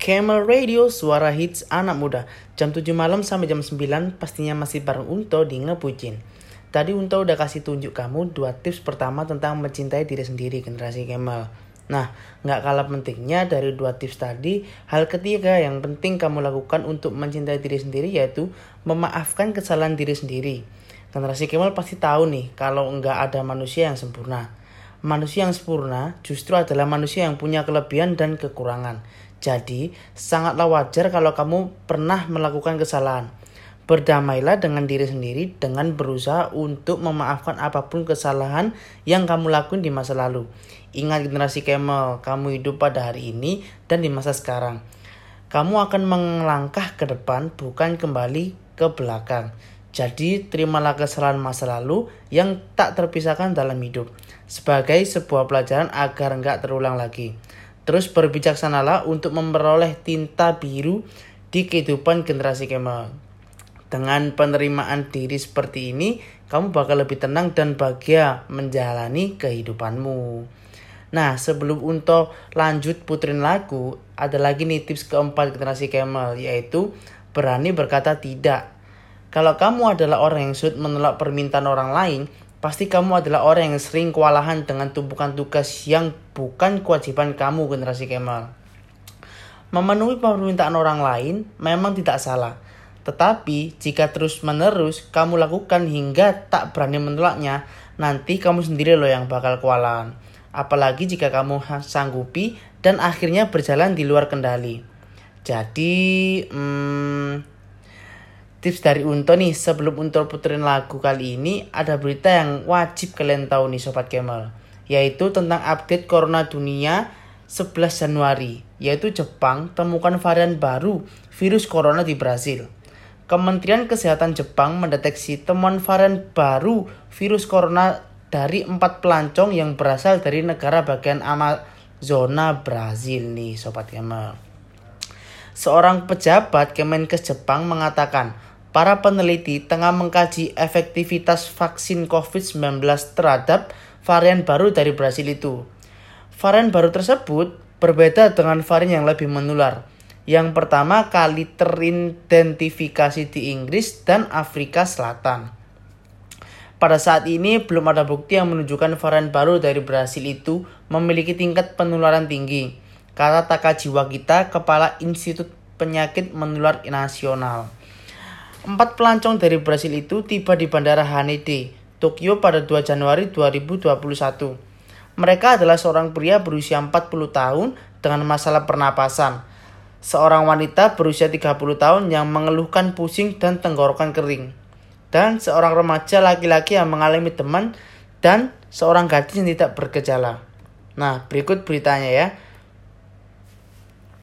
Camel Radio, suara hits anak muda. Jam 7 malam sampai jam 9 pastinya masih bareng Unto di Ngepucin. Tadi Unto udah kasih tunjuk kamu dua tips pertama tentang mencintai diri sendiri generasi Camel. Nah, nggak kalah pentingnya dari dua tips tadi, hal ketiga yang penting kamu lakukan untuk mencintai diri sendiri yaitu memaafkan kesalahan diri sendiri. Generasi Kemal pasti tahu nih kalau nggak ada manusia yang sempurna. Manusia yang sempurna justru adalah manusia yang punya kelebihan dan kekurangan. Jadi, sangatlah wajar kalau kamu pernah melakukan kesalahan. Berdamailah dengan diri sendiri dengan berusaha untuk memaafkan apa pun kesalahan yang kamu lakukan di masa lalu. Ingat generasi Kemal, kamu hidup pada hari ini dan di masa sekarang. Kamu akan melangkah ke depan bukan kembali ke belakang. Jadi terimalah kesalahan masa lalu yang tak terpisahkan dalam hidup sebagai sebuah pelajaran agar nggak terulang lagi. Terus berbijaksanalah untuk memperoleh tinta biru di kehidupan generasi Kemal. Dengan penerimaan diri seperti ini, kamu bakal lebih tenang dan bahagia menjalani kehidupanmu. Nah, sebelum untuk lanjut putrin lagu, ada lagi nih tips keempat generasi Kemal, yaitu berani berkata tidak. Kalau kamu adalah orang yang sulit menolak permintaan orang lain, Pasti kamu adalah orang yang sering kewalahan dengan tumpukan tugas yang bukan kewajiban kamu generasi Kemal. Memenuhi permintaan orang lain memang tidak salah. Tetapi jika terus-menerus kamu lakukan hingga tak berani menolaknya, nanti kamu sendiri loh yang bakal kewalahan. Apalagi jika kamu sanggupi dan akhirnya berjalan di luar kendali. Jadi, hmm, tips dari Unto nih sebelum Unto puterin lagu kali ini ada berita yang wajib kalian tahu nih Sobat Kemal yaitu tentang update Corona Dunia 11 Januari yaitu Jepang temukan varian baru virus corona di Brasil. Kementerian Kesehatan Jepang mendeteksi temuan varian baru virus corona dari empat pelancong yang berasal dari negara bagian Amazona Brasil nih Sobat Kemal. Seorang pejabat Kemenkes Jepang mengatakan para peneliti tengah mengkaji efektivitas vaksin COVID-19 terhadap varian baru dari Brasil itu. Varian baru tersebut berbeda dengan varian yang lebih menular. Yang pertama kali teridentifikasi di Inggris dan Afrika Selatan. Pada saat ini belum ada bukti yang menunjukkan varian baru dari Brasil itu memiliki tingkat penularan tinggi. Kata Takaji Wakita, Kepala Institut Penyakit Menular Nasional. Empat pelancong dari Brasil itu tiba di Bandara Haneda, Tokyo pada 2 Januari 2021. Mereka adalah seorang pria berusia 40 tahun dengan masalah pernapasan, seorang wanita berusia 30 tahun yang mengeluhkan pusing dan tenggorokan kering, dan seorang remaja laki-laki yang mengalami teman dan seorang gadis yang tidak bergejala. Nah, berikut beritanya ya.